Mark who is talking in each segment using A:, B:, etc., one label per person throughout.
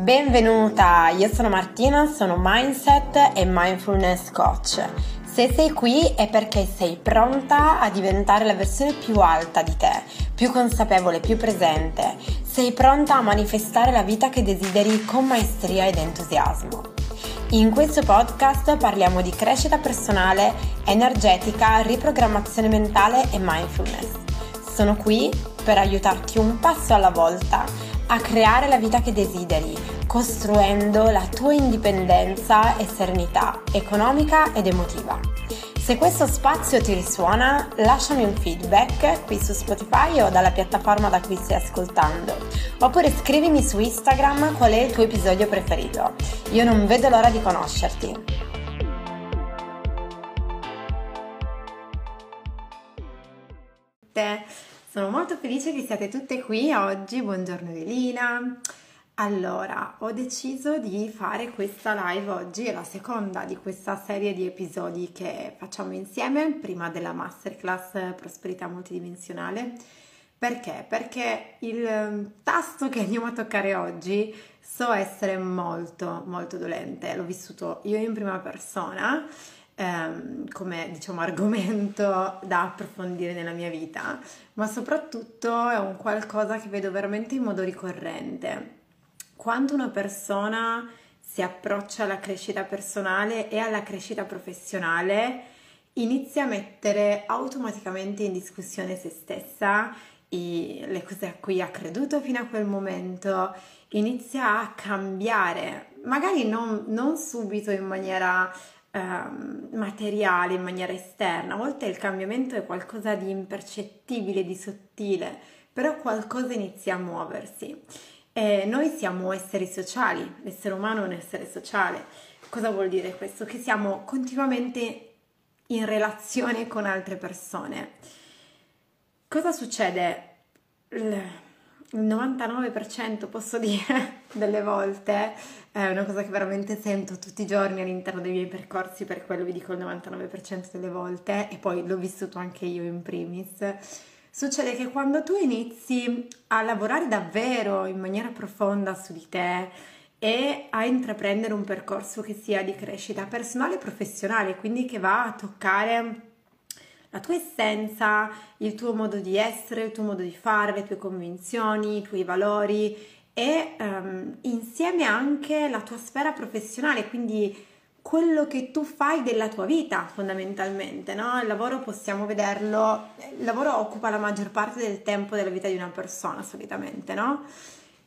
A: Benvenuta, io sono Martina, sono Mindset e Mindfulness Coach. Se sei qui è perché sei pronta a diventare la versione più alta di te, più consapevole, più presente. Sei pronta a manifestare la vita che desideri con maestria ed entusiasmo. In questo podcast parliamo di crescita personale, energetica, riprogrammazione mentale e mindfulness. Sono qui per aiutarti un passo alla volta a creare la vita che desideri, costruendo la tua indipendenza e serenità economica ed emotiva. Se questo spazio ti risuona, lasciami un feedback qui su Spotify o dalla piattaforma da cui stai ascoltando, oppure scrivimi su Instagram qual è il tuo episodio preferito. Io non vedo l'ora di conoscerti. Sono molto felice che siate tutte qui oggi. Buongiorno Elina. Allora, ho deciso di fare questa live oggi, è la seconda di questa serie di episodi che facciamo insieme, prima della masterclass Prosperità Multidimensionale. Perché? Perché il tasto che andiamo a toccare oggi so essere molto, molto dolente. L'ho vissuto io in prima persona ehm, come diciamo argomento da approfondire nella mia vita, ma soprattutto è un qualcosa che vedo veramente in modo ricorrente. Quando una persona si approccia alla crescita personale e alla crescita professionale, inizia a mettere automaticamente in discussione se stessa le cose a cui ha creduto fino a quel momento, inizia a cambiare, magari non, non subito in maniera Ehm, materiale in maniera esterna, a volte il cambiamento è qualcosa di impercettibile, di sottile, però qualcosa inizia a muoversi. E noi siamo esseri sociali, l'essere umano è un essere sociale. Cosa vuol dire questo? Che siamo continuamente in relazione con altre persone. Cosa succede? Il 99% posso dire delle volte è una cosa che veramente sento tutti i giorni all'interno dei miei percorsi, per quello vi dico il 99% delle volte e poi l'ho vissuto anche io in primis. Succede che quando tu inizi a lavorare davvero in maniera profonda su di te e a intraprendere un percorso che sia di crescita personale e professionale, quindi che va a toccare la tua essenza, il tuo modo di essere, il tuo modo di fare, le tue convinzioni, i tuoi valori e um, insieme anche la tua sfera professionale, quindi quello che tu fai della tua vita fondamentalmente, no? Il lavoro possiamo vederlo, il lavoro occupa la maggior parte del tempo della vita di una persona solitamente, no?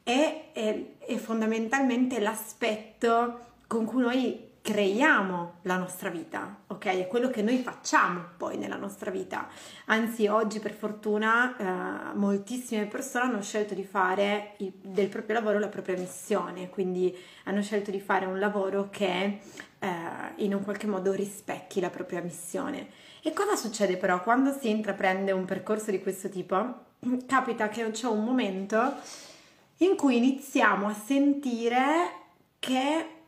A: E è, è fondamentalmente l'aspetto con cui noi creiamo la nostra vita, ok? È quello che noi facciamo poi nella nostra vita. Anzi, oggi per fortuna eh, moltissime persone hanno scelto di fare il, del proprio lavoro la propria missione, quindi hanno scelto di fare un lavoro che eh, in un qualche modo rispecchi la propria missione. E cosa succede però quando si intraprende un percorso di questo tipo? Capita che c'è un momento in cui iniziamo a sentire che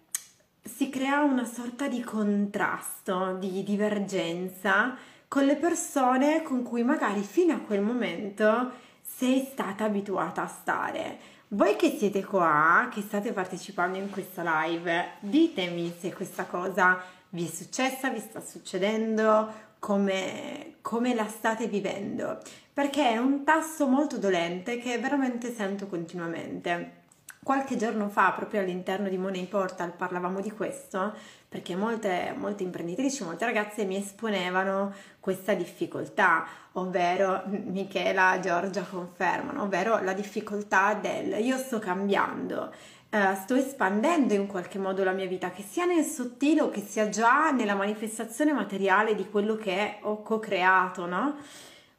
A: si crea una sorta di contrasto, di divergenza con le persone con cui magari fino a quel momento sei stata abituata a stare. Voi che siete qua, che state partecipando in questa live, ditemi se questa cosa vi è successa, vi sta succedendo, come, come la state vivendo, perché è un tasso molto dolente che veramente sento continuamente. Qualche giorno fa, proprio all'interno di Money Portal, parlavamo di questo perché molte, molte imprenditrici, molte ragazze mi esponevano questa difficoltà, ovvero Michela, Giorgia confermano, ovvero la difficoltà del io sto cambiando, Uh, sto espandendo in qualche modo la mia vita, che sia nel sottile o che sia già nella manifestazione materiale di quello che ho co-creato, no?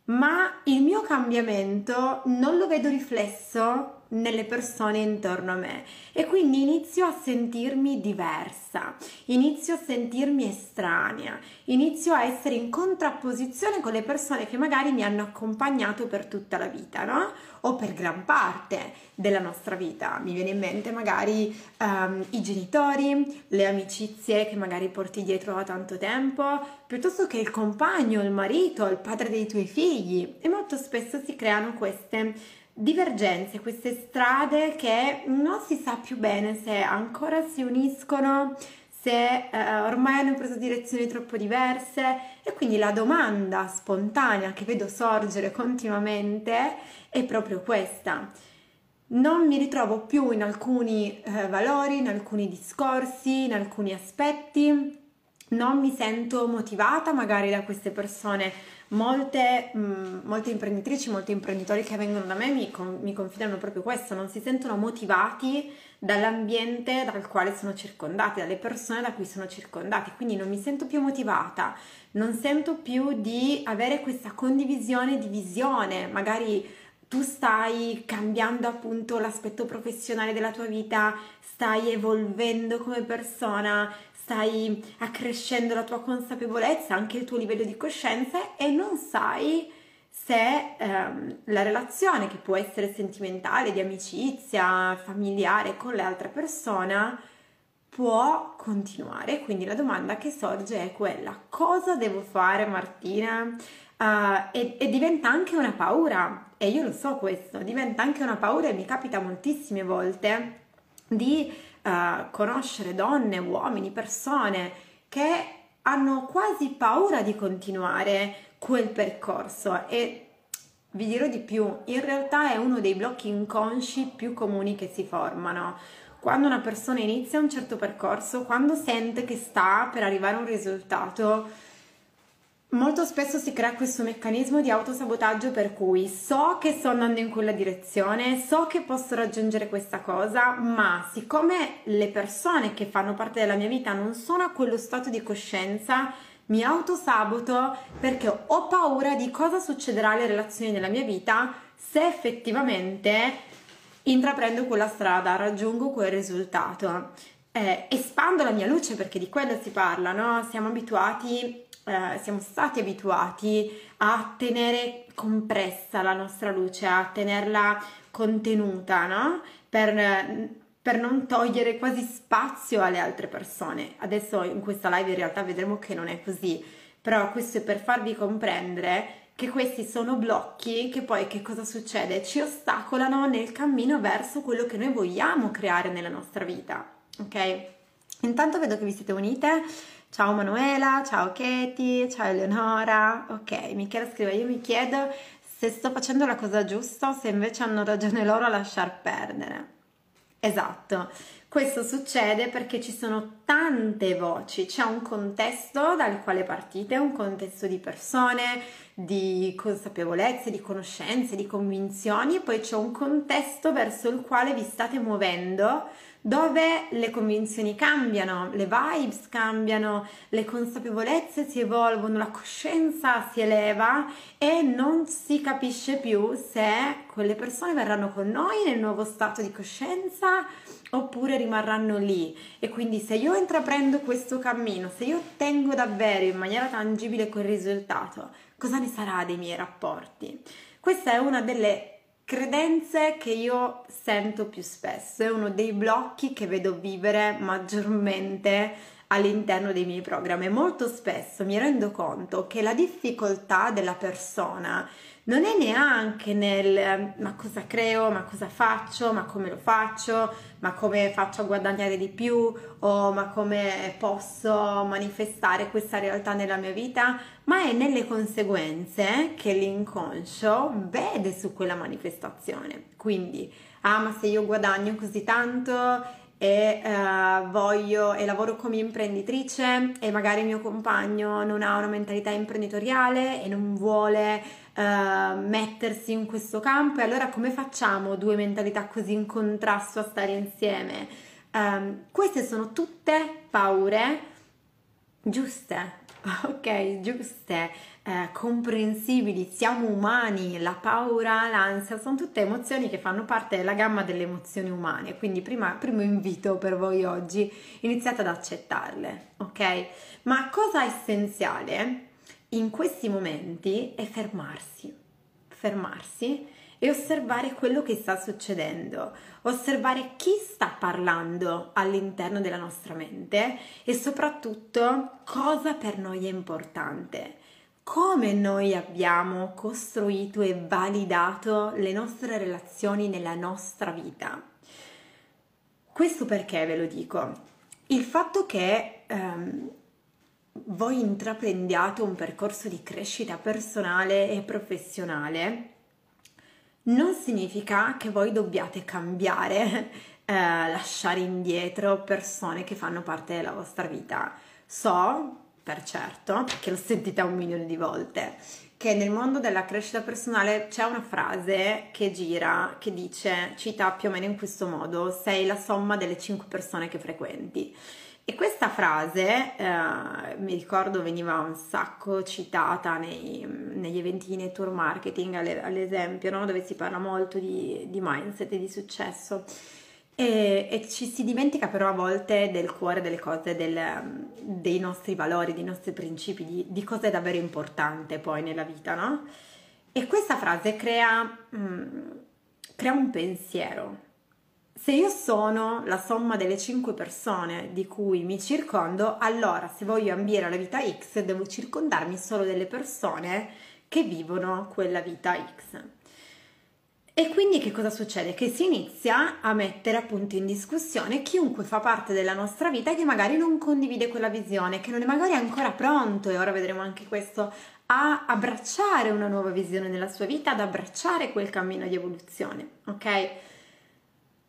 A: Ma il mio cambiamento non lo vedo riflesso nelle persone intorno a me e quindi inizio a sentirmi diversa, inizio a sentirmi estranea, inizio a essere in contrapposizione con le persone che magari mi hanno accompagnato per tutta la vita, no? O per gran parte della nostra vita. Mi viene in mente magari um, i genitori, le amicizie che magari porti dietro da tanto tempo, piuttosto che il compagno, il marito, il padre dei tuoi figli e molto spesso si creano queste divergenze, queste strade che non si sa più bene se ancora si uniscono, se eh, ormai hanno preso direzioni troppo diverse e quindi la domanda spontanea che vedo sorgere continuamente è proprio questa. Non mi ritrovo più in alcuni eh, valori, in alcuni discorsi, in alcuni aspetti, non mi sento motivata magari da queste persone molte, mh, mm, molte imprenditrici, molti imprenditori che vengono da me mi, con, mi confidano proprio questo, non si sentono motivati dall'ambiente dal quale sono circondati, dalle persone da cui sono circondati, quindi non mi sento più motivata, non sento più di avere questa condivisione di visione, magari tu stai cambiando appunto l'aspetto professionale della tua vita, stai evolvendo come persona, stai accrescendo la tua consapevolezza, anche il tuo livello di coscienza e non sai se ehm, la relazione che può essere sentimentale, di amicizia, familiare con l'altra persona può continuare. Quindi la domanda che sorge è quella, cosa devo fare Martina? Uh, e, e diventa anche una paura, e io lo so questo, diventa anche una paura e mi capita moltissime volte di uh, conoscere donne, uomini, persone che hanno quasi paura di continuare quel percorso e vi dirò di più, in realtà è uno dei blocchi inconsci più comuni che si formano. Quando una persona inizia un certo percorso, quando sente che sta per arrivare a un risultato, Molto spesso si crea questo meccanismo di autosabotaggio per cui so che sto andando in quella direzione, so che posso raggiungere questa cosa, ma siccome le persone che fanno parte della mia vita non sono a quello stato di coscienza, mi autosaboto perché ho paura di cosa succederà alle relazioni nella mia vita se effettivamente intraprendo quella strada, raggiungo quel risultato. Eh, espando la mia luce perché di quello si parla, no? Siamo abituati eh, siamo stati abituati a tenere compressa la nostra luce, a tenerla contenuta, no? Per, per non togliere quasi spazio alle altre persone. Adesso in questa live in realtà vedremo che non è così, però questo è per farvi comprendere che questi sono blocchi che poi che cosa succede? Ci ostacolano nel cammino verso quello che noi vogliamo creare nella nostra vita, ok? Intanto vedo che vi siete unite Ciao Manuela, ciao Katie, ciao Eleonora. Ok, Michela scrive, io mi chiedo se sto facendo la cosa giusta o se invece hanno ragione loro a lasciar perdere. Esatto, questo succede perché ci sono tante voci, c'è un contesto dal quale partite, un contesto di persone, di consapevolezze, di conoscenze, di convinzioni e poi c'è un contesto verso il quale vi state muovendo dove le convinzioni cambiano, le vibes cambiano, le consapevolezze si evolvono, la coscienza si eleva e non si capisce più se quelle persone verranno con noi nel nuovo stato di coscienza oppure rimarranno lì. E quindi se io intraprendo questo cammino, se io ottengo davvero in maniera tangibile quel risultato, cosa ne sarà dei miei rapporti? Questa è una delle credenze che io sento più spesso, è uno dei blocchi che vedo vivere maggiormente all'interno dei miei programmi. Molto spesso mi rendo conto che la difficoltà della persona non è neanche nel ma cosa creo, ma cosa faccio, ma come lo faccio, ma come faccio a guadagnare di più? O ma come posso manifestare questa realtà nella mia vita, ma è nelle conseguenze che l'inconscio vede su quella manifestazione. Quindi, ah, ma se io guadagno così tanto e uh, voglio e lavoro come imprenditrice e magari il mio compagno non ha una mentalità imprenditoriale e non vuole uh, mettersi in questo campo e allora come facciamo due mentalità così in contrasto a stare insieme? Um, queste sono tutte paure giuste, ok, giuste, eh, comprensibili, siamo umani, la paura, l'ansia, sono tutte emozioni che fanno parte della gamma delle emozioni umane, quindi prima, primo invito per voi oggi, iniziate ad accettarle, ok? Ma cosa essenziale in questi momenti è fermarsi, fermarsi e osservare quello che sta succedendo, osservare chi sta parlando all'interno della nostra mente e soprattutto cosa per noi è importante. come noi abbiamo costruito e validato le nostre relazioni nella nostra vita. Questo perché ve lo dico? Il fatto che ehm, voi intraprendiate un percorso di crescita personale e professionale non significa che voi dobbiate cambiare, eh, lasciare indietro persone che fanno parte della vostra vita. So per certo, perché l'ho sentita un milione di volte, che nel mondo della crescita personale c'è una frase che gira, che dice, cita più o meno in questo modo, sei la somma delle cinque persone che frequenti. E questa frase, eh, mi ricordo, veniva un sacco citata nei, negli eventi di network marketing, all'esempio, no? dove si parla molto di, di mindset e di successo. E, e, ci si dimentica però a volte del cuore delle cose, del, dei nostri valori, dei nostri principi, di, di, cosa è davvero importante poi nella vita, no? E questa frase crea, mm, crea un pensiero. Se io sono la somma delle cinque persone di cui mi circondo, allora se voglio ambire alla vita X devo circondarmi solo delle persone che vivono quella vita X. E quindi che cosa succede? Che si inizia a mettere appunto in discussione chiunque fa parte della nostra vita e che magari non condivide quella visione, che non è magari ancora pronto, e ora vedremo anche questo, a abbracciare una nuova visione nella sua vita, ad abbracciare quel cammino di evoluzione, ok?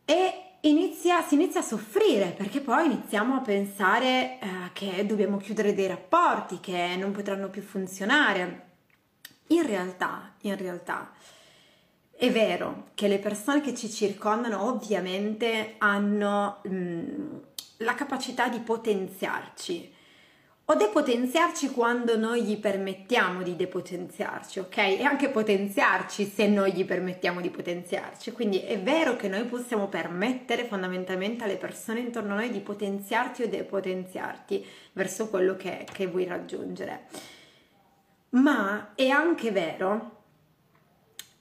A: E inizia, si inizia a soffrire perché poi iniziamo a pensare eh, che dobbiamo chiudere dei rapporti, che non potranno più funzionare. In realtà, in realtà, è vero che le persone che ci circondano ovviamente hanno mh, mm, la capacità di potenziarci o depotenziarci quando noi gli permettiamo di depotenziarci, ok? E anche potenziarci se noi gli permettiamo di potenziarci. Quindi è vero che noi possiamo permettere fondamentalmente alle persone intorno a noi di potenziarti o depotenziarti verso quello che, che vuoi raggiungere. Ma è anche vero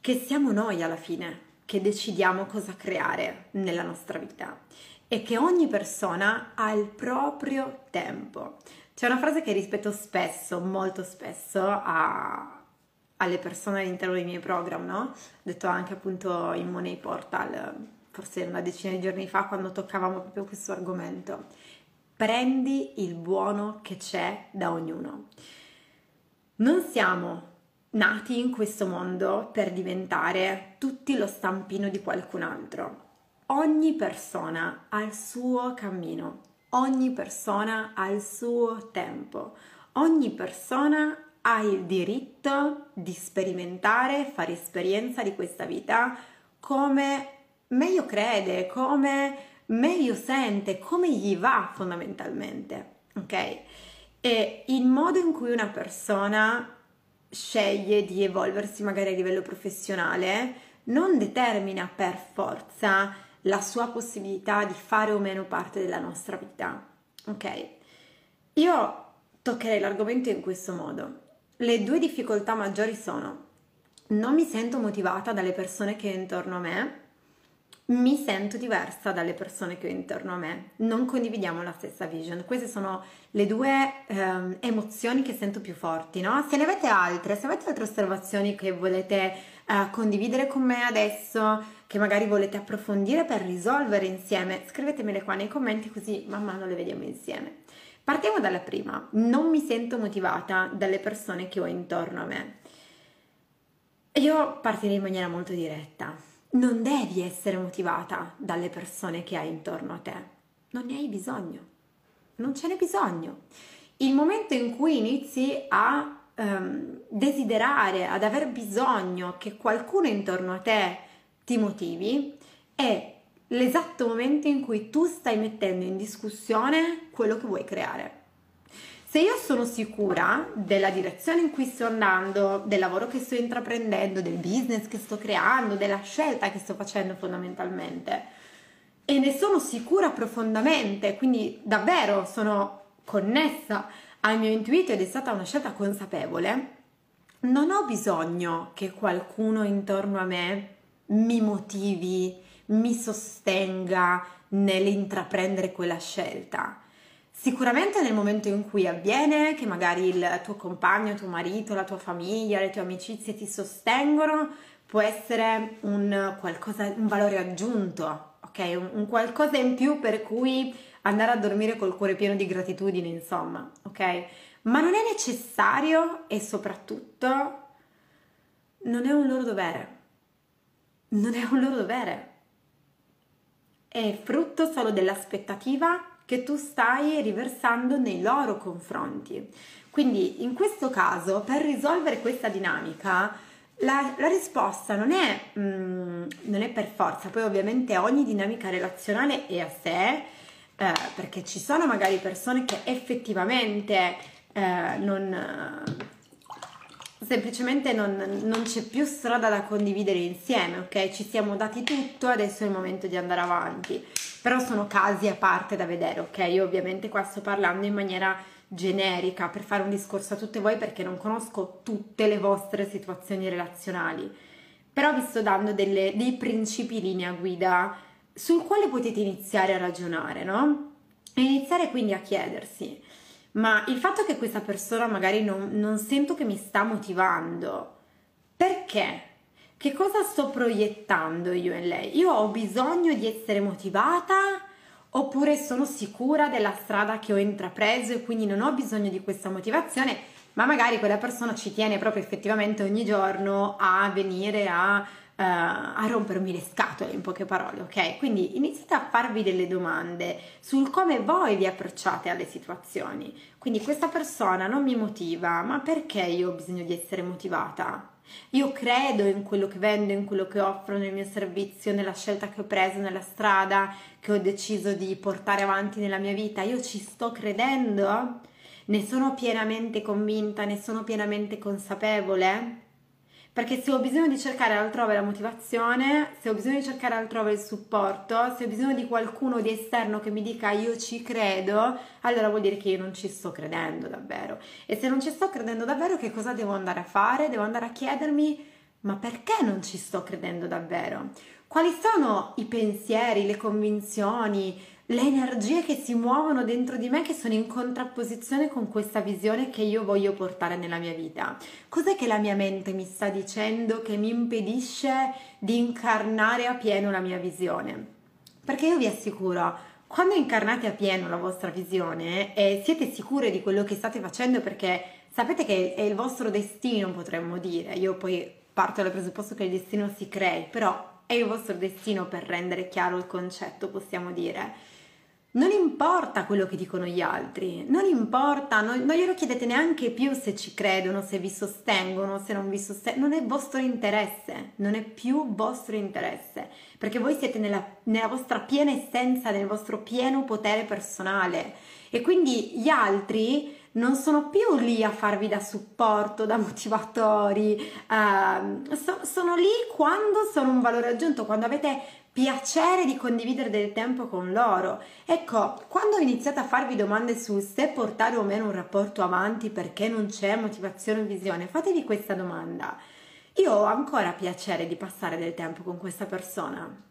A: che siamo noi alla fine che decidiamo cosa creare nella nostra vita e che ogni persona ha il proprio tempo. C'è una frase che rispetto spesso, molto spesso, a, alle persone all'interno dei miei program, no? Ho detto anche appunto in Money Portal, forse una decina di giorni fa, quando toccavamo proprio questo argomento. Prendi il buono che c'è da ognuno. Non siamo nati in questo mondo per diventare tutti lo stampino di qualcun altro. Ogni persona ha il suo cammino, ogni persona ha il suo tempo, ogni persona ha il diritto di sperimentare, fare esperienza di questa vita come meglio crede, come meglio sente, come gli va fondamentalmente, ok? E il modo in cui una persona sceglie di evolversi magari a livello professionale non determina per forza la sua possibilità di fare o meno parte della nostra vita. Ok? Io toccherei l'argomento in questo modo. Le due difficoltà maggiori sono non mi sento motivata dalle persone che ho intorno a me mi sento diversa dalle persone che ho intorno a me, non condividiamo la stessa vision. Queste sono le due ehm, emozioni che sento più forti, no? Se ne avete altre, se avete altre osservazioni che volete eh, condividere con me adesso, che magari volete approfondire per risolvere insieme, scrivetemele qua nei commenti così man mano le vediamo insieme. Partiamo dalla prima, non mi sento motivata dalle persone che ho intorno a me. Io partirei in maniera molto diretta non devi essere motivata dalle persone che hai intorno a te, non ne hai bisogno, non ce n'è bisogno. Il momento in cui inizi a um, desiderare, ad aver bisogno che qualcuno intorno a te ti motivi, è l'esatto momento in cui tu stai mettendo in discussione quello che vuoi creare. Se io sono sicura della direzione in cui sto andando, del lavoro che sto intraprendendo, del business che sto creando, della scelta che sto facendo fondamentalmente, e ne sono sicura profondamente, quindi davvero sono connessa al mio intuito ed è stata una scelta consapevole, non ho bisogno che qualcuno intorno a me mi motivi, mi sostenga nell'intraprendere quella scelta Sicuramente nel momento in cui avviene, che magari il tuo compagno, tuo marito, la tua famiglia, le tue amicizie ti sostengono, può essere un, qualcosa, un valore aggiunto, ok? Un, un qualcosa in più per cui andare a dormire col cuore pieno di gratitudine, insomma, ok? Ma non è necessario e soprattutto non è un loro dovere. Non è un loro dovere. È frutto solo dell'aspettativa che tu stai riversando nei loro confronti. Quindi in questo caso, per risolvere questa dinamica, la, la risposta non è, mm, non è, per forza, poi ovviamente ogni dinamica relazionale è a sé, eh, perché ci sono magari persone che effettivamente eh, non, semplicemente non, non, c'è più strada da condividere insieme, ok? Ci siamo dati tutto, adesso è il momento di andare avanti. Però sono casi a parte da vedere, ok? Io ovviamente qua sto parlando in maniera generica per fare un discorso a tutte voi perché non conosco tutte le vostre situazioni relazionali. Però vi sto dando delle, dei principi linea guida sul quale potete iniziare a ragionare, no? E iniziare quindi a chiedersi ma il fatto che questa persona magari non, non sento che mi sta motivando, perché? Che cosa sto proiettando io in lei? Io ho bisogno di essere motivata oppure sono sicura della strada che ho intrapreso e quindi non ho bisogno di questa motivazione, ma magari quella persona ci tiene proprio effettivamente ogni giorno a venire a uh, a rompermi le scatole in poche parole, ok? Quindi iniziate a farvi delle domande sul come voi vi approcciate alle situazioni. Quindi questa persona non mi motiva, ma perché io ho bisogno di essere motivata? Io credo in quello che vendo, in quello che offro nel mio servizio, nella scelta che ho preso nella strada, che ho deciso di portare avanti nella mia vita. Io ci sto credendo? Ne sono pienamente convinta, ne sono pienamente consapevole? Perché se ho bisogno di cercare altrove la motivazione, se ho bisogno di cercare altrove il supporto, se ho bisogno di qualcuno di esterno che mi dica io ci credo, allora vuol dire che io non ci sto credendo davvero. E se non ci sto credendo davvero, che cosa devo andare a fare? Devo andare a chiedermi ma perché non ci sto credendo davvero? Quali sono i pensieri, le convinzioni, le energie che si muovono dentro di me che sono in contrapposizione con questa visione che io voglio portare nella mia vita. Cos'è che la mia mente mi sta dicendo che mi impedisce di incarnare a pieno la mia visione? Perché io vi assicuro, quando incarnate a pieno la vostra visione e siete sicure di quello che state facendo perché sapete che è il vostro destino, potremmo dire, io poi parto dal presupposto che il destino si crei, però è il vostro destino per rendere chiaro il concetto, possiamo dire non importa quello che dicono gli altri, non importa, non, non, glielo chiedete neanche più se ci credono, se vi sostengono, se non vi sostengono, non è vostro interesse, non è più vostro interesse, perché voi siete nella, nella vostra piena essenza, nel vostro pieno potere personale. E quindi gli altri non sono più lì a farvi da supporto, da motivatori, uh, so, sono lì quando sono un valore aggiunto, quando avete piacere di condividere del tempo con loro. Ecco, quando iniziate a farvi domande su se portare o meno un rapporto avanti perché non c'è motivazione o visione, fatevi questa domanda. Io ho ancora piacere di passare del tempo con questa persona?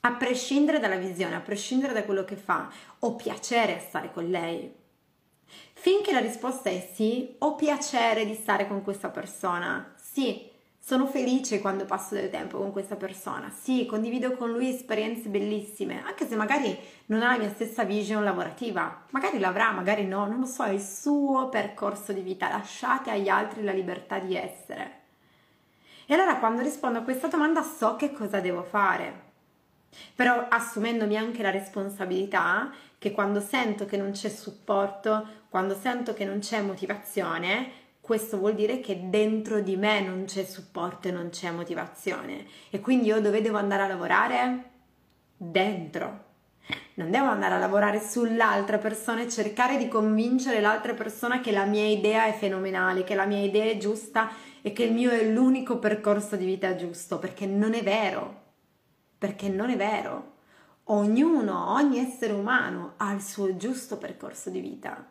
A: A prescindere dalla visione, a prescindere da quello che fa, ho piacere a stare con lei? Finché la risposta è sì, ho piacere di stare con questa persona. Sì, sono felice quando passo del tempo con questa persona. Sì, condivido con lui esperienze bellissime, anche se magari non ha la mia stessa vision lavorativa. Magari l'avrà, magari no, non lo so, è il suo percorso di vita. Lasciate agli altri la libertà di essere. E allora quando rispondo a questa domanda so che cosa devo fare. Però assumendomi anche la responsabilità che quando sento che non c'è supporto, quando sento che non c'è motivazione, questo vuol dire che dentro di me non c'è supporto e non c'è motivazione. E quindi io dove devo andare a lavorare? Dentro. Non devo andare a lavorare sull'altra persona e cercare di convincere l'altra persona che la mia idea è fenomenale, che la mia idea è giusta e che il mio è l'unico percorso di vita giusto, perché non è vero. Perché non è vero. Ognuno, ogni essere umano ha il suo giusto percorso di vita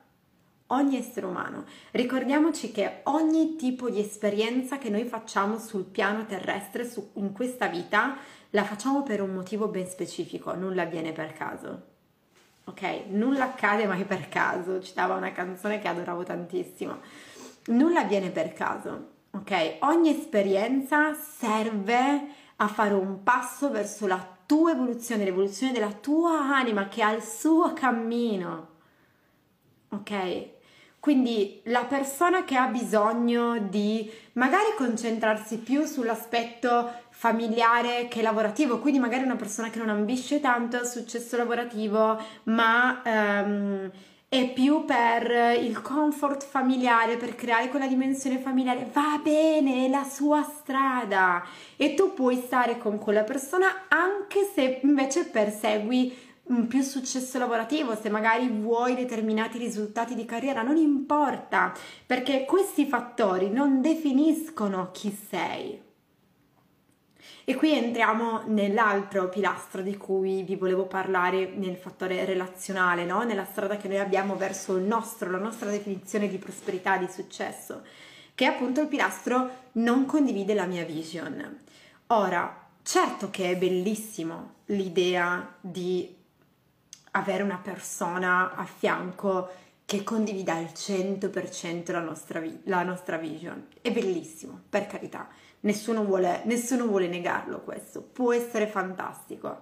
A: ogni essere umano. Ricordiamoci che ogni tipo di esperienza che noi facciamo sul piano terrestre, su, in questa vita, la facciamo per un motivo ben specifico, nulla avviene per caso. ok? Nulla accade mai per caso, citava una canzone che adoravo tantissimo. Nulla avviene per caso, ok? Ogni esperienza serve a fare un passo verso la tua evoluzione, l'evoluzione della tua anima che ha il suo cammino, ok? Quindi la persona che ha bisogno di magari concentrarsi più sull'aspetto familiare che lavorativo, quindi magari una persona che non ambisce tanto al successo lavorativo, ma um, è più per il comfort familiare, per creare quella dimensione familiare, va bene, è la sua strada. E tu puoi stare con quella persona anche se invece persegui più successo lavorativo, se magari vuoi determinati risultati di carriera, non importa, perché questi fattori non definiscono chi sei. E qui entriamo nell'altro pilastro di cui vi volevo parlare nel fattore relazionale, no? nella strada che noi abbiamo verso il nostro, la nostra definizione di prosperità, di successo, che è appunto il pilastro non condivide la mia vision. Ora, certo che è bellissimo l'idea di avere una persona a fianco che condivida al 100% la nostra, vi- la nostra vision. È bellissimo, per carità, nessuno vuole, nessuno vuole negarlo questo, può essere fantastico.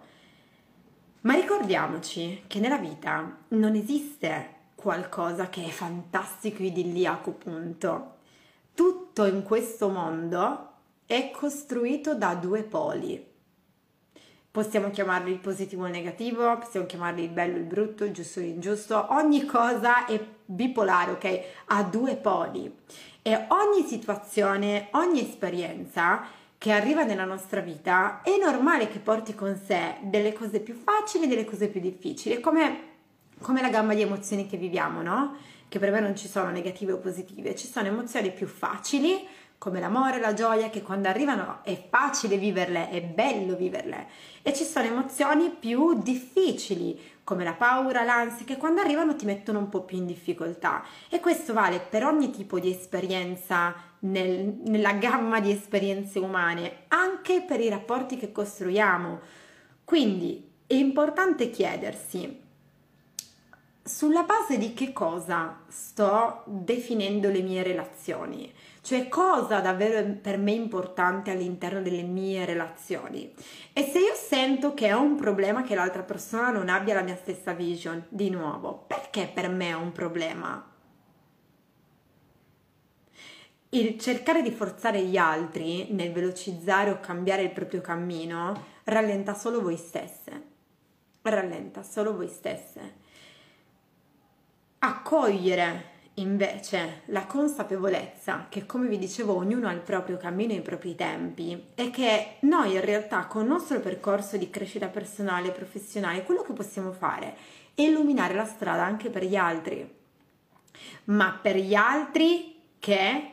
A: Ma ricordiamoci che nella vita non esiste qualcosa che è fantastico, idilliaco, punto. Tutto in questo mondo è costruito da due poli, Possiamo chiamarli il positivo o il negativo, possiamo chiamarli il bello e il brutto, il giusto e l'ingiusto, ogni cosa è bipolare, ok? Ha due poli e ogni situazione, ogni esperienza che arriva nella nostra vita è normale che porti con sé delle cose più facili e delle cose più difficili, come, come la gamma di emozioni che viviamo, no? Che per me non ci sono negative o positive, ci sono emozioni più facili come l'amore, la gioia, che quando arrivano è facile viverle, è bello viverle. E ci sono emozioni più difficili, come la paura, l'ansia, che quando arrivano ti mettono un po' più in difficoltà. E questo vale per ogni tipo di esperienza nel, nella gamma di esperienze umane, anche per i rapporti che costruiamo. Quindi è importante chiedersi sulla base di che cosa sto definendo le mie relazioni, cioè cosa davvero per me è importante all'interno delle mie relazioni. E se io sento che è un problema che l'altra persona non abbia la mia stessa vision, di nuovo, perché per me è un problema? Il cercare di forzare gli altri nel velocizzare o cambiare il proprio cammino rallenta solo voi stesse. Rallenta solo voi stesse accogliere invece la consapevolezza che, come vi dicevo, ognuno ha il proprio cammino e i propri tempi e che noi in realtà con il nostro percorso di crescita personale e professionale quello che possiamo fare è illuminare la strada anche per gli altri, ma per gli altri che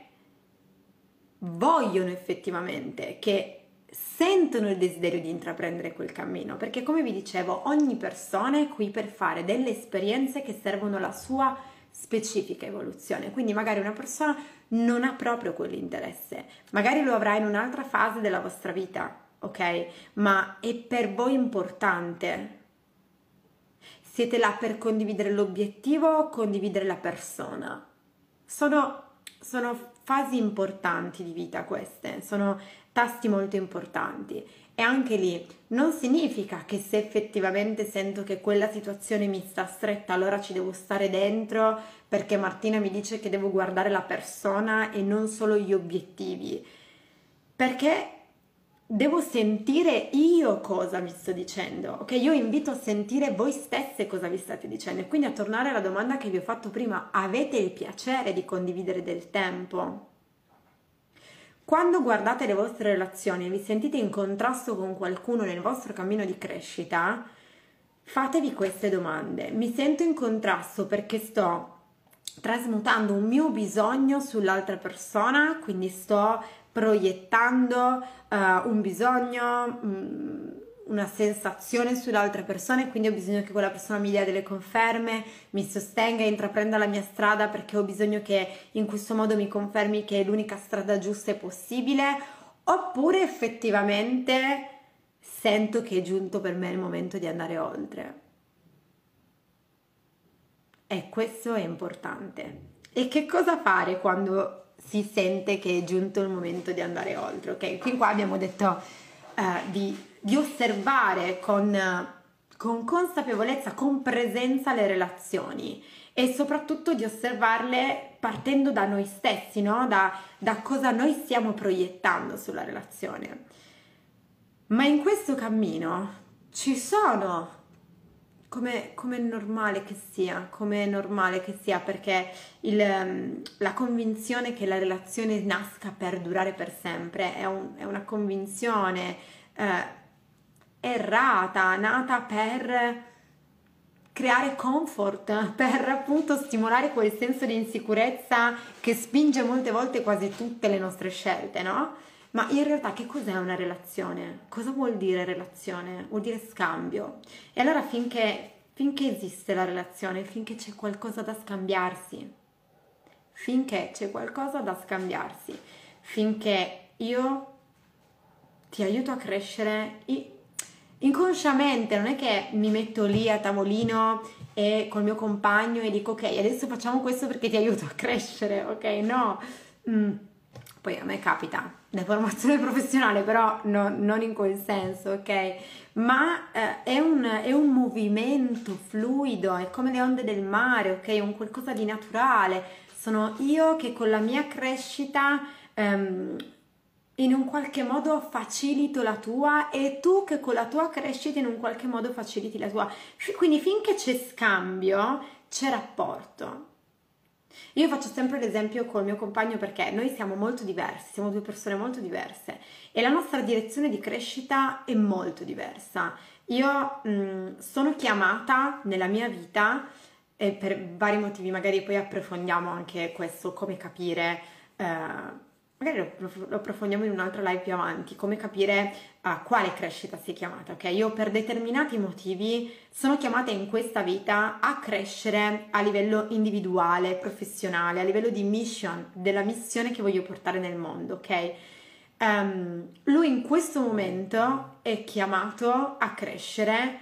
A: vogliono effettivamente, che sentono il desiderio di intraprendere quel cammino, perché come vi dicevo, ogni persona è qui per fare delle esperienze che servono alla sua specifica evoluzione. Quindi magari una persona non ha proprio quell'interesse, magari lo avrà in un'altra fase della vostra vita, ok? Ma è per voi importante. Siete là per condividere l'obiettivo o condividere la persona? Sono, sono fasi importanti di vita queste, sono tasti molto importanti e anche lì non significa che se effettivamente sento che quella situazione mi sta stretta allora ci devo stare dentro perché Martina mi dice che devo guardare la persona e non solo gli obiettivi perché devo sentire io cosa mi sto dicendo, ok? Io invito a sentire voi stesse cosa vi state dicendo e quindi a tornare alla domanda che vi ho fatto prima, avete il piacere di condividere del tempo? Quando guardate le vostre relazioni e vi sentite in contrasto con qualcuno nel vostro cammino di crescita, fatevi queste domande. Mi sento in contrasto perché sto trasmutando un mio bisogno sull'altra persona, quindi sto proiettando uh, un bisogno, um, una sensazione sull'altra persona e quindi ho bisogno che quella persona mi dia delle conferme, mi sostenga e intraprenda la mia strada perché ho bisogno che in questo modo mi confermi che è l'unica strada giusta e possibile, oppure effettivamente sento che è giunto per me il momento di andare oltre. E questo è importante. E che cosa fare quando si sente che è giunto il momento di andare oltre? Ok, fin qua abbiamo detto uh, di, di, osservare con, con consapevolezza, con presenza le relazioni e soprattutto di osservarle partendo da noi stessi, no? da, da cosa noi stiamo proiettando sulla relazione. Ma in questo cammino ci sono, come, come è normale che sia, come è normale che sia, perché il, la convinzione che la relazione nasca per durare per sempre è, un, è una convinzione eh, errata, nata per creare comfort, per appunto stimolare quel senso di insicurezza che spinge molte volte quasi tutte le nostre scelte, no? Ma in realtà che cos'è una relazione? Cosa vuol dire relazione? Vuol dire scambio. E allora finché, finché esiste la relazione, finché c'è qualcosa da scambiarsi, finché c'è qualcosa da scambiarsi, finché io ti aiuto a crescere, inconsciamente, non è che mi metto lì a tavolino e col mio compagno e dico ok, adesso facciamo questo perché ti aiuto a crescere, ok? No. Mm. Poi a me capita la formazione professionale, però no, non in quel senso, ok? Ma eh, è, un, è, un, movimento fluido, è come le onde del mare, ok? È un qualcosa di naturale. Sono io che con la mia crescita ehm, in un qualche modo facilito la tua e tu che con la tua crescita in un qualche modo faciliti la tua. Quindi finché c'è scambio, c'è rapporto. Io faccio sempre l'esempio col mio compagno perché noi siamo molto diversi, siamo due persone molto diverse e la nostra direzione di crescita è molto diversa. Io mh, mm, sono chiamata nella mia vita e per vari motivi, magari poi approfondiamo anche questo, come capire eh, magari lo, approfondiamo in un'altra live più avanti, come capire a quale crescita si è chiamata, ok? Io per determinati motivi sono chiamata in questa vita a crescere a livello individuale, professionale, a livello di mission, della missione che voglio portare nel mondo, ok? Um, lui in questo momento è chiamato a crescere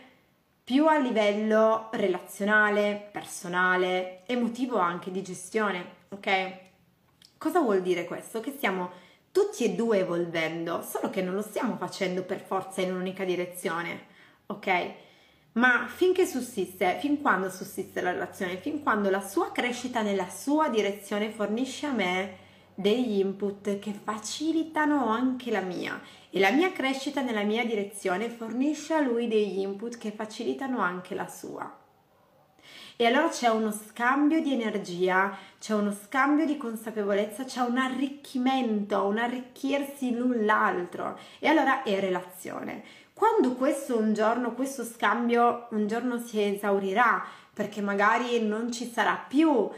A: più a livello relazionale, personale, emotivo anche di gestione, ok? Cosa vuol dire questo? Che stiamo tutti e due evolvendo, solo che non lo stiamo facendo per forza in un'unica direzione, ok? Ma finché sussiste, fin quando sussiste la relazione, fin quando la sua crescita nella sua direzione fornisce a me degli input che facilitano anche la mia e la mia crescita nella mia direzione fornisce a lui degli input che facilitano anche la sua. E allora c'è uno scambio di energia, c'è uno scambio di consapevolezza, c'è un arricchimento, un arricchirsi l'un l'altro. E allora è relazione. Quando questo un giorno, questo scambio un giorno si esaurirà, perché magari non ci sarà più uh,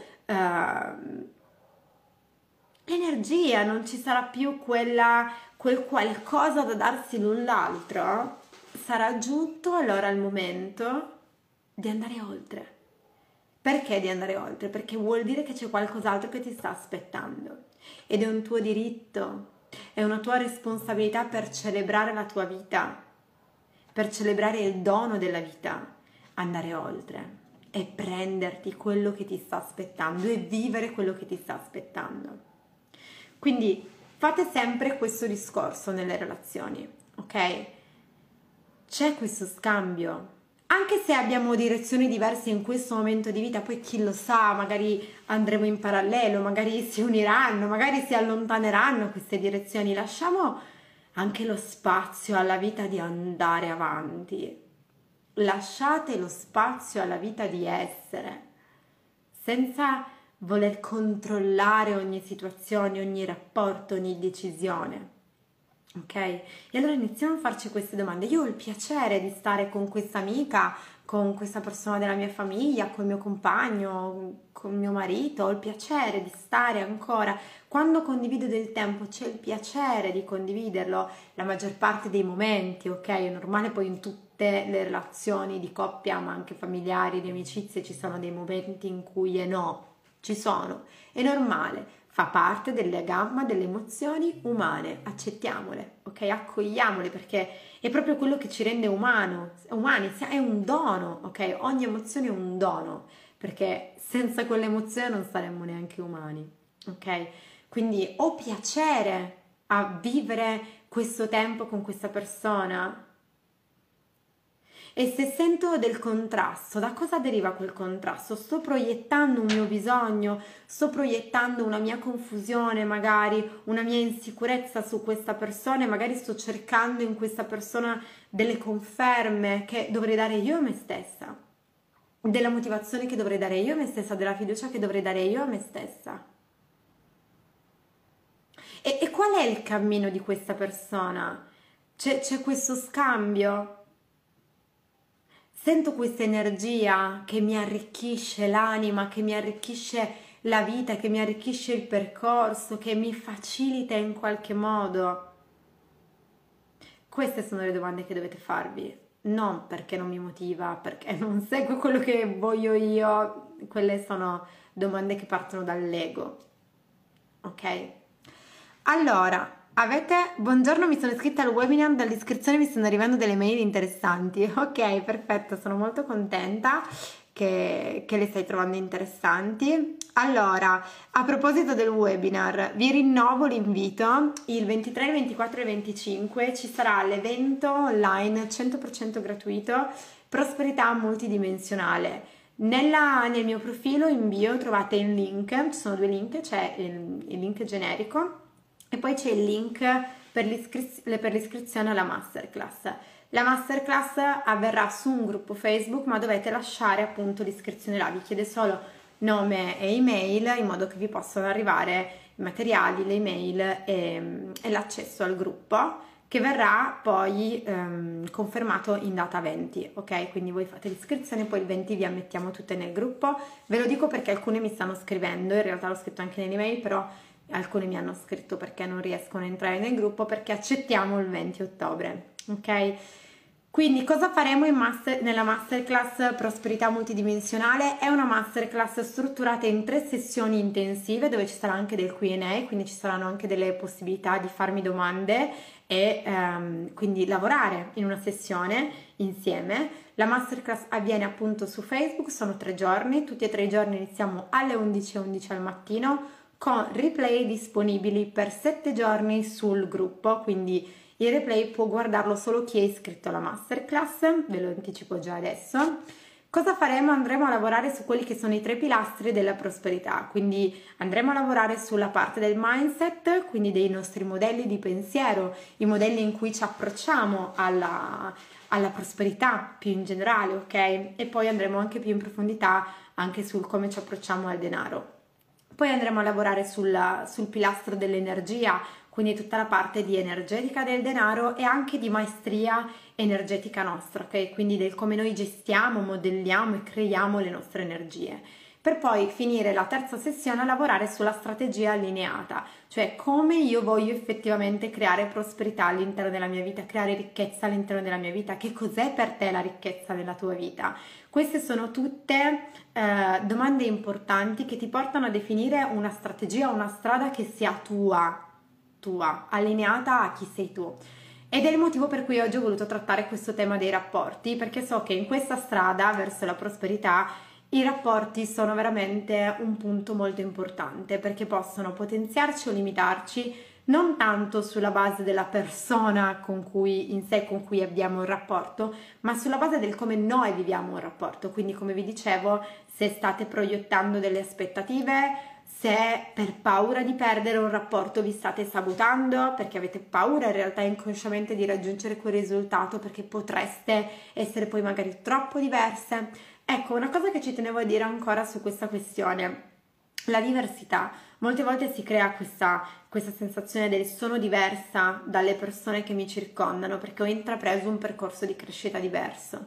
A: l'energia, non ci sarà più quella, quel qualcosa da darsi l'un l'altro, sarà giunto allora il momento di andare oltre perché di andare oltre? Perché vuol dire che c'è qualcos'altro che ti sta aspettando ed è un tuo diritto, è una tua responsabilità per celebrare la tua vita, per celebrare il dono della vita, andare oltre e prenderti quello che ti sta aspettando e vivere quello che ti sta aspettando. Quindi fate sempre questo discorso nelle relazioni, ok? C'è questo scambio anche se abbiamo direzioni diverse in questo momento di vita, poi chi lo sa, magari andremo in parallelo, magari si uniranno, magari si allontaneranno queste direzioni, lasciamo anche lo spazio alla vita di andare avanti. Lasciate lo spazio alla vita di essere, senza voler controllare ogni situazione, ogni rapporto, ogni decisione. Ok? E allora iniziamo a farci queste domande. Io ho il piacere di stare con questa amica, con questa persona della mia famiglia, con il mio compagno, con mio marito, ho il piacere di stare ancora. Quando condivido del tempo c'è il piacere di condividerlo la maggior parte dei momenti, ok? È normale poi in tutte le relazioni di coppia, ma anche familiari, di amicizie, ci sono dei momenti in cui è no, ci sono, è normale fa parte della gamma delle emozioni umane, accettiamole, ok? Accogliamole perché è proprio quello che ci rende umano, umani, è un dono, ok? Ogni emozione è un dono perché senza quell'emozione non saremmo neanche umani, ok? Quindi ho piacere a vivere questo tempo con questa persona, e se sento del contrasto, da cosa deriva quel contrasto? Sto proiettando un mio bisogno, sto proiettando una mia confusione, magari una mia insicurezza su questa persona e magari sto cercando in questa persona delle conferme che dovrei dare io a me stessa, della motivazione che dovrei dare io a me stessa, della fiducia che dovrei dare io a me stessa. E, e qual è il cammino di questa persona? C'è, c'è questo scambio? Sento questa energia che mi arricchisce l'anima, che mi arricchisce la vita, che mi arricchisce il percorso, che mi facilita in qualche modo. Queste sono le domande che dovete farvi, non perché non mi motiva, perché non segue quello che voglio io, quelle sono domande che partono dall'ego. Ok? Allora, Avete, buongiorno, mi sono iscritta al webinar, dall'iscrizione mi stanno arrivando delle mail interessanti. Ok, perfetto, sono molto contenta che, che le stai trovando interessanti. Allora, a proposito del webinar, vi rinnovo l'invito. Il 23, il 24 e il 25 ci sarà l'evento online 100% gratuito Prosperità multidimensionale. Nella, nel mio profilo in bio trovate il link, ci sono due link, c'è il, il link generico e poi c'è il link per, l'iscri- per l'iscrizione alla masterclass. La masterclass avverrà su un gruppo Facebook, ma dovete lasciare appunto l'iscrizione là, vi chiede solo nome e email in modo che vi possano arrivare i materiali, le email e, e l'accesso al gruppo che verrà poi ehm, confermato in data 20, ok? Quindi voi fate l'iscrizione, poi il 20 vi ammettiamo tutte nel gruppo. Ve lo dico perché alcune mi stanno scrivendo, in realtà l'ho scritto anche nell'email, però alcuni mi hanno scritto perché non riescono a entrare nel gruppo perché accettiamo il 20 ottobre, ok? Quindi cosa faremo master, nella masterclass Prosperità Multidimensionale? È una masterclass strutturata in tre sessioni intensive dove ci sarà anche del Q&A, quindi ci saranno anche delle possibilità di farmi domande e ehm, quindi lavorare in una sessione insieme. La masterclass avviene appunto su Facebook, sono tre giorni, tutti e tre i giorni iniziamo alle 11.11 11 al mattino con replay disponibili per 7 giorni sul gruppo, quindi il replay può guardarlo solo chi è iscritto alla masterclass, ve lo anticipo già adesso. Cosa faremo? Andremo a lavorare su quelli che sono i tre pilastri della prosperità, quindi andremo a lavorare sulla parte del mindset, quindi dei nostri modelli di pensiero, i modelli in cui ci approcciamo alla, alla prosperità più in generale, ok? E poi andremo anche più in profondità anche sul come ci approcciamo al denaro. Poi andremo a lavorare sulla, sul pilastro dell'energia, quindi tutta la parte di energetica del denaro e anche di maestria energetica nostra, ok? Quindi del come noi gestiamo, modelliamo e creiamo le nostre energie. Per poi finire la terza sessione a lavorare sulla strategia allineata, cioè come io voglio effettivamente creare prosperità all'interno della mia vita, creare ricchezza all'interno della mia vita, che cos'è per te la ricchezza nella tua vita. Queste sono tutte eh, domande importanti che ti portano a definire una strategia, una strada che sia tua, tua, allineata a chi sei tu. Ed è il motivo per cui oggi ho voluto trattare questo tema dei rapporti, perché so che in questa strada verso la prosperità i rapporti sono veramente un punto molto importante perché possono potenziarci o limitarci non tanto sulla base della persona con cui, in sé con cui abbiamo un rapporto, ma sulla base del come noi viviamo un rapporto. Quindi, come vi dicevo, se state proiettando delle aspettative, se per paura di perdere un rapporto vi state sabotando, perché avete paura in realtà inconsciamente di raggiungere quel risultato, perché potreste essere poi magari troppo diverse. Ecco, una cosa che ci tenevo a dire ancora su questa questione, la diversità molte volte si crea questa, questa sensazione del sono diversa dalle persone che mi circondano perché ho intrapreso un percorso di crescita diverso.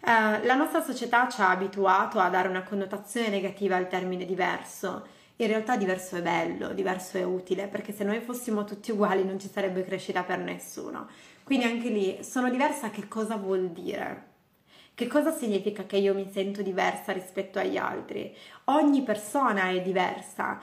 A: Eh, la nostra società ci ha abituato a dare una connotazione negativa al termine diverso. In realtà diverso è bello, diverso è utile, perché se noi fossimo tutti uguali non ci sarebbe crescita per nessuno. Quindi anche lì, sono diversa che cosa vuol dire? Che cosa significa che io mi sento diversa rispetto agli altri? Ogni persona è diversa,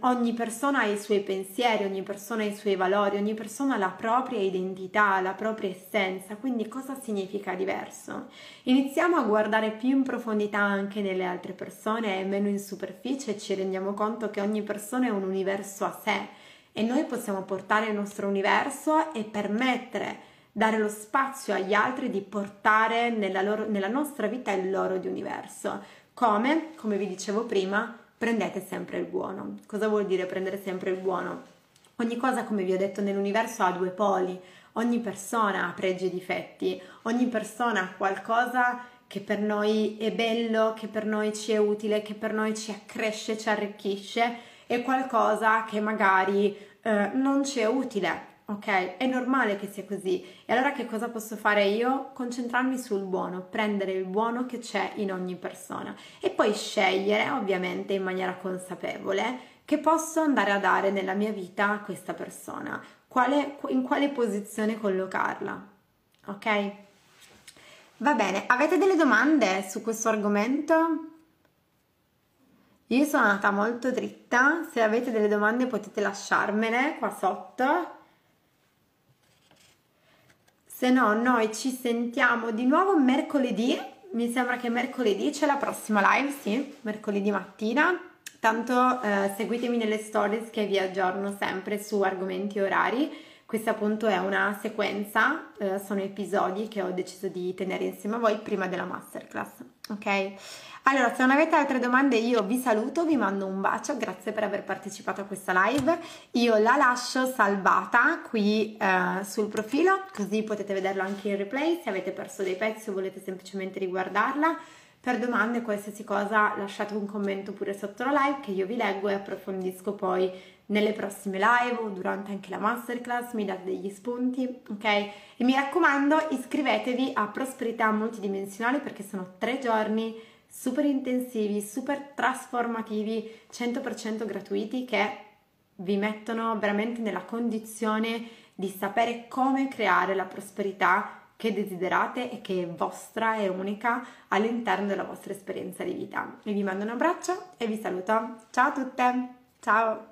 A: ogni persona ha i suoi pensieri, ogni persona ha i suoi valori, ogni persona ha la propria identità, la propria essenza, quindi cosa significa diverso? Iniziamo a guardare più in profondità anche nelle altre persone e meno in superficie ci rendiamo conto che ogni persona è un universo a sé e noi possiamo portare il nostro universo e permettere dare lo spazio agli altri di portare nella, loro, nella nostra vita il loro di universo. Come, come vi dicevo prima, prendete sempre il buono. Cosa vuol dire prendere sempre il buono? Ogni cosa, come vi ho detto, nell'universo ha due poli, ogni persona ha pregi e difetti, ogni persona ha qualcosa che per noi è bello, che per noi ci è utile, che per noi ci accresce, ci arricchisce e qualcosa che magari eh, non ci è utile, ok? È normale che sia così. E allora che cosa posso fare io? Concentrarmi sul buono, prendere il buono che c'è in ogni persona e poi scegliere, ovviamente in maniera consapevole, che posso andare a dare nella mia vita a questa persona, quale, in quale posizione collocarla, ok? Va bene, avete delle domande su questo argomento? Io sono andata molto dritta, se avete delle domande potete lasciarmele qua sotto se no, noi ci sentiamo di nuovo mercoledì. Mi sembra che mercoledì c'è la prossima live, sì, mercoledì mattina. Tanto eh, seguitemi nelle stories che vi aggiorno sempre su argomenti orari. Questa appunto è una sequenza, eh, sono episodi che ho deciso di tenere insieme a voi prima della masterclass, ok? Allora, se non avete altre domande io vi saluto, vi mando un bacio, grazie per aver partecipato a questa live. Io la lascio salvata qui eh, sul profilo, così potete vederlo anche in replay. Se avete perso dei pezzi o volete semplicemente riguardarla, per domande, qualsiasi cosa, lasciate un commento pure sotto la live che io vi leggo e approfondisco poi nelle prossime live o durante anche la masterclass, mi date degli spunti, ok? E mi raccomando, iscrivetevi a Prosperità Multidimensionale perché sono tre giorni super intensivi, super trasformativi, 100% gratuiti che vi mettono veramente nella condizione di sapere come creare la prosperità che desiderate e che è vostra e unica all'interno della vostra esperienza di vita. E vi mando un abbraccio e vi saluto. Ciao a tutte! Ciao!